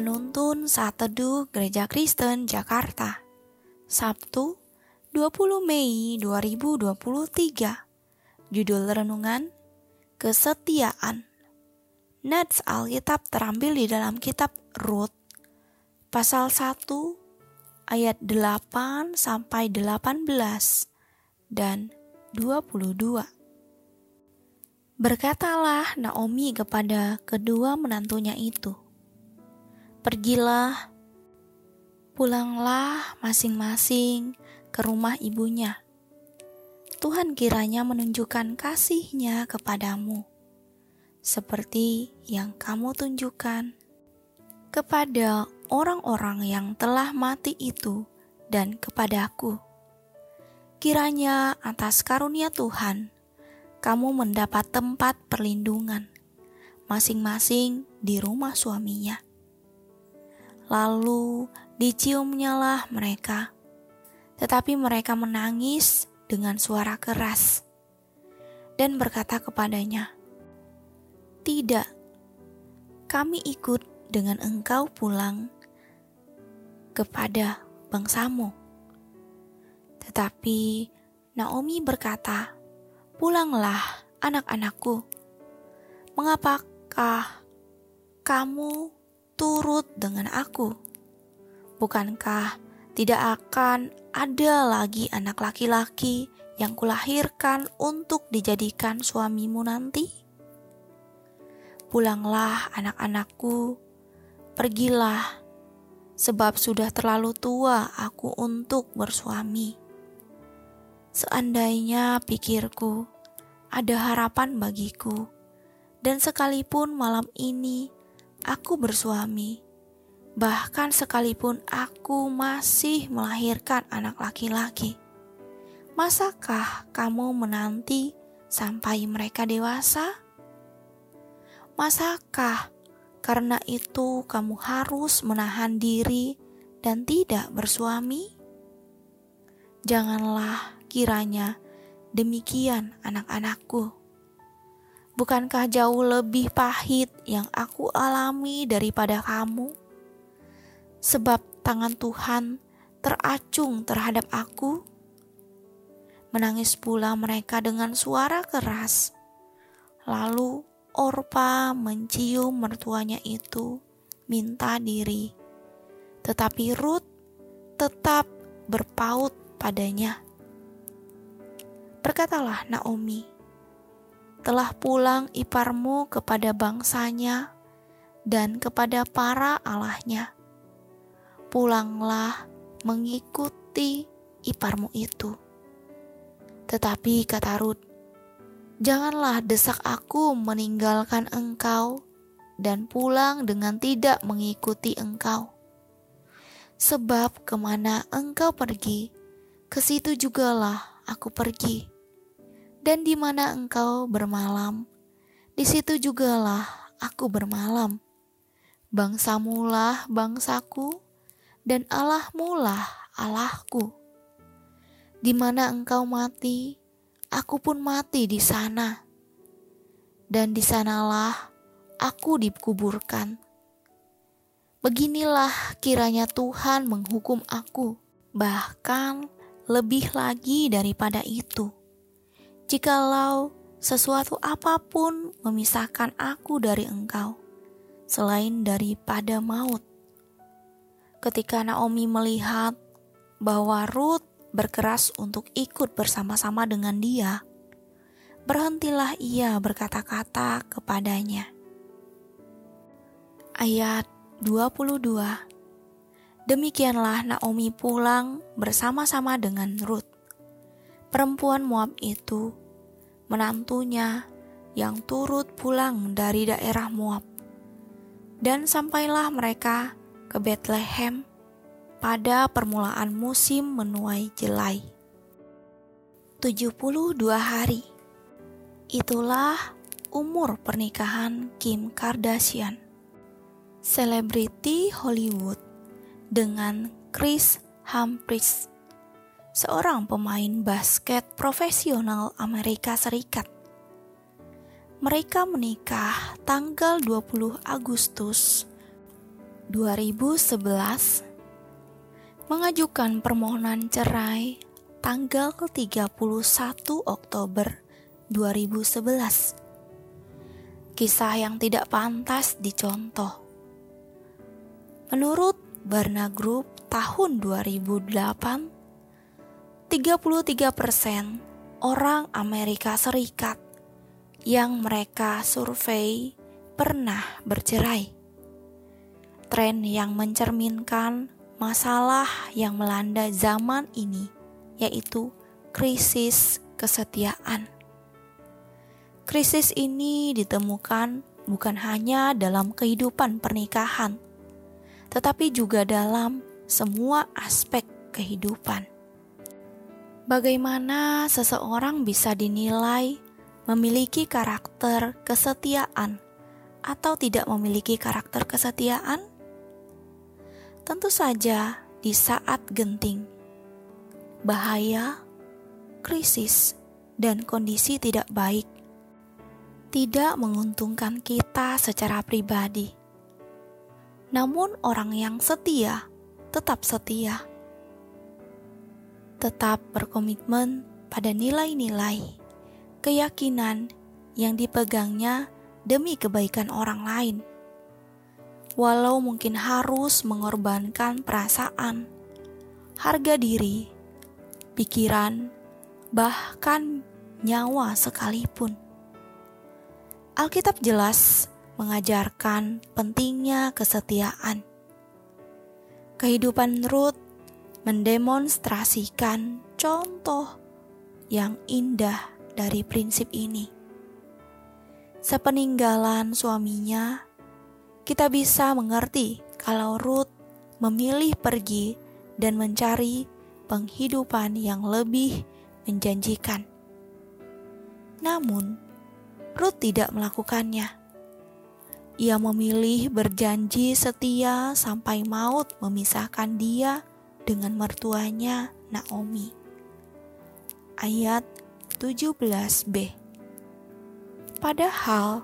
Penuntun Saat Teduh Gereja Kristen Jakarta. Sabtu 20 Mei 2023 Judul Renungan Kesetiaan. Nats Alkitab terambil di dalam kitab Rut Pasal 1 ayat 8 sampai 18 dan 22 Berkatalah Naomi kepada kedua menantunya itu, "Pergilah, pulanglah masing-masing ke rumah ibunya. Tuhan kiranya menunjukkan kasihnya kepadamu, seperti yang kamu tunjukkan kepada orang-orang yang telah mati itu dan kepadaku. Kiranya atas karunia Tuhan, kamu mendapat tempat perlindungan masing-masing di rumah suaminya. Lalu diciumnyalah mereka, tetapi mereka menangis dengan suara keras dan berkata kepadanya, "Tidak, kami ikut dengan engkau pulang kepada bangsamu." Tetapi Naomi berkata, Pulanglah, anak-anakku. Mengapakah kamu turut dengan aku? Bukankah tidak akan ada lagi anak laki-laki yang kulahirkan untuk dijadikan suamimu nanti? Pulanglah, anak-anakku, pergilah, sebab sudah terlalu tua aku untuk bersuami. Seandainya pikirku ada harapan bagiku, dan sekalipun malam ini aku bersuami, bahkan sekalipun aku masih melahirkan anak laki-laki, masakah kamu menanti sampai mereka dewasa? Masakah karena itu kamu harus menahan diri dan tidak bersuami? Janganlah kiranya demikian anak-anakku. Bukankah jauh lebih pahit yang aku alami daripada kamu? Sebab tangan Tuhan teracung terhadap aku. Menangis pula mereka dengan suara keras. Lalu Orpa mencium mertuanya itu minta diri. Tetapi Ruth tetap berpaut padanya. Berkatalah Naomi, telah pulang iparmu kepada bangsanya dan kepada para allahnya. Pulanglah mengikuti iparmu itu. Tetapi kata Rut, janganlah desak aku meninggalkan engkau dan pulang dengan tidak mengikuti engkau. Sebab ke mana engkau pergi, ke situ jugalah aku pergi dan di mana engkau bermalam, di situ jugalah aku bermalam. Bangsamulah bangsaku, dan Allahmulah Allahku. Di mana engkau mati, aku pun mati di sana. Dan di sanalah aku dikuburkan. Beginilah kiranya Tuhan menghukum aku, bahkan lebih lagi daripada itu Jikalau sesuatu apa pun memisahkan aku dari engkau, selain daripada maut. Ketika Naomi melihat bahwa Ruth berkeras untuk ikut bersama-sama dengan dia, berhentilah ia berkata-kata kepadanya. Ayat 22 Demikianlah Naomi pulang bersama-sama dengan Ruth. Perempuan Moab itu menantunya yang turut pulang dari daerah Moab. Dan sampailah mereka ke Bethlehem pada permulaan musim menuai jelai. 72 hari. Itulah umur pernikahan Kim Kardashian. Selebriti Hollywood dengan Chris Humphries seorang pemain basket profesional Amerika Serikat. Mereka menikah tanggal 20 Agustus 2011 mengajukan permohonan cerai tanggal 31 Oktober 2011. Kisah yang tidak pantas dicontoh. Menurut Barna Group tahun 2008, 33% orang Amerika Serikat yang mereka survei pernah bercerai. Tren yang mencerminkan masalah yang melanda zaman ini, yaitu krisis kesetiaan. Krisis ini ditemukan bukan hanya dalam kehidupan pernikahan, tetapi juga dalam semua aspek kehidupan. Bagaimana seseorang bisa dinilai memiliki karakter kesetiaan atau tidak memiliki karakter kesetiaan? Tentu saja di saat genting, bahaya, krisis, dan kondisi tidak baik tidak menguntungkan kita secara pribadi. Namun, orang yang setia tetap setia, tetap berkomitmen pada nilai-nilai, keyakinan yang dipegangnya demi kebaikan orang lain walau mungkin harus mengorbankan perasaan, harga diri, pikiran, bahkan nyawa sekalipun. Alkitab jelas mengajarkan pentingnya kesetiaan. Kehidupan Ruth mendemonstrasikan contoh yang indah dari prinsip ini. Sepeninggalan suaminya, kita bisa mengerti kalau Ruth memilih pergi dan mencari penghidupan yang lebih menjanjikan. Namun, Ruth tidak melakukannya. Ia memilih berjanji setia sampai maut memisahkan dia dengan mertuanya Naomi. Ayat 17b. Padahal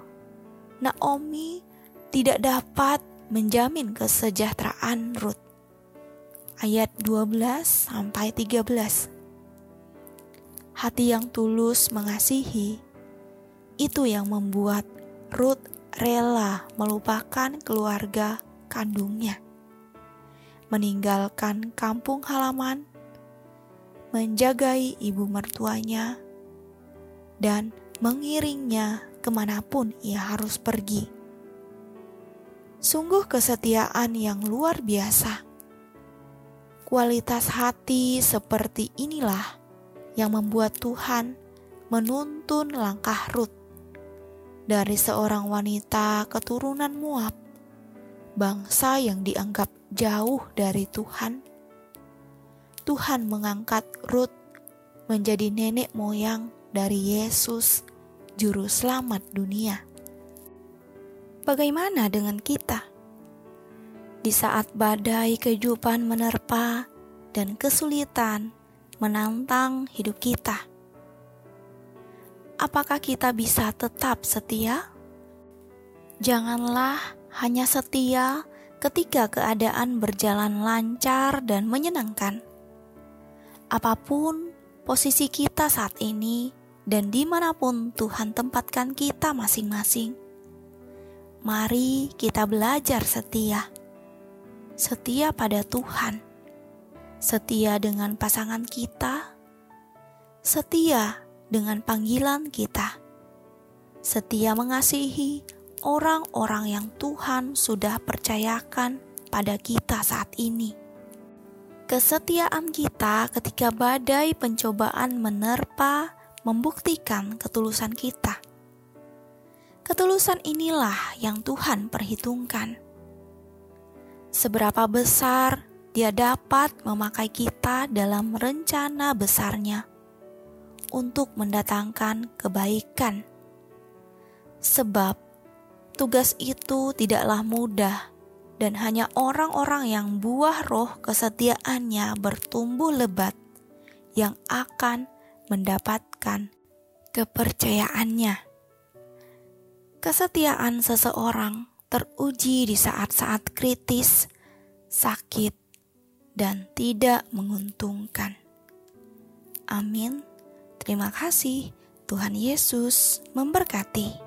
Naomi tidak dapat menjamin kesejahteraan Ruth. Ayat 12 sampai 13. Hati yang tulus mengasihi itu yang membuat Ruth rela melupakan keluarga kandungnya, meninggalkan kampung halaman, menjagai ibu mertuanya, dan mengiringnya ke mana pun ia harus pergi Sungguh kesetiaan yang luar biasa. Kualitas hati seperti inilah yang membuat Tuhan menuntun langkah Ruth dari seorang wanita keturunan Moab, bangsa yang dianggap jauh dari Tuhan. Tuhan mengangkat Ruth menjadi nenek moyang dari Yesus, Juru Selamat dunia. Bagaimana dengan kita? Di saat badai kehidupan menerpa dan kesulitan menantang hidup kita, apakah kita bisa tetap setia? Janganlah hanya setia ketika keadaan berjalan lancar dan menyenangkan. Apa pun posisi kita saat ini, dan di mana pun Tuhan tempatkan kita masing-masing Mari kita belajar setia. Setia pada Tuhan. Setia dengan pasangan kita. Setia dengan panggilan kita. Setia mengasihi orang-orang yang Tuhan sudah percayakan pada kita saat ini. Kesetiaan kita ketika badai pencobaan menerpa membuktikan ketulusan kita Ketulusan inilah yang Tuhan perhitungkan. Seberapa besar Dia dapat memakai kita dalam rencana besarnya untuk mendatangkan kebaikan. Sebab tugas itu tidaklah mudah dan hanya orang-orang yang buah roh kesetiaannya bertumbuh lebat yang akan mendapatkan kepercayaannya. Kesetiaan seseorang teruji di saat-saat kritis, sakit, dan tidak menguntungkan. Amin. Terima kasih. Tuhan Yesus memberkati.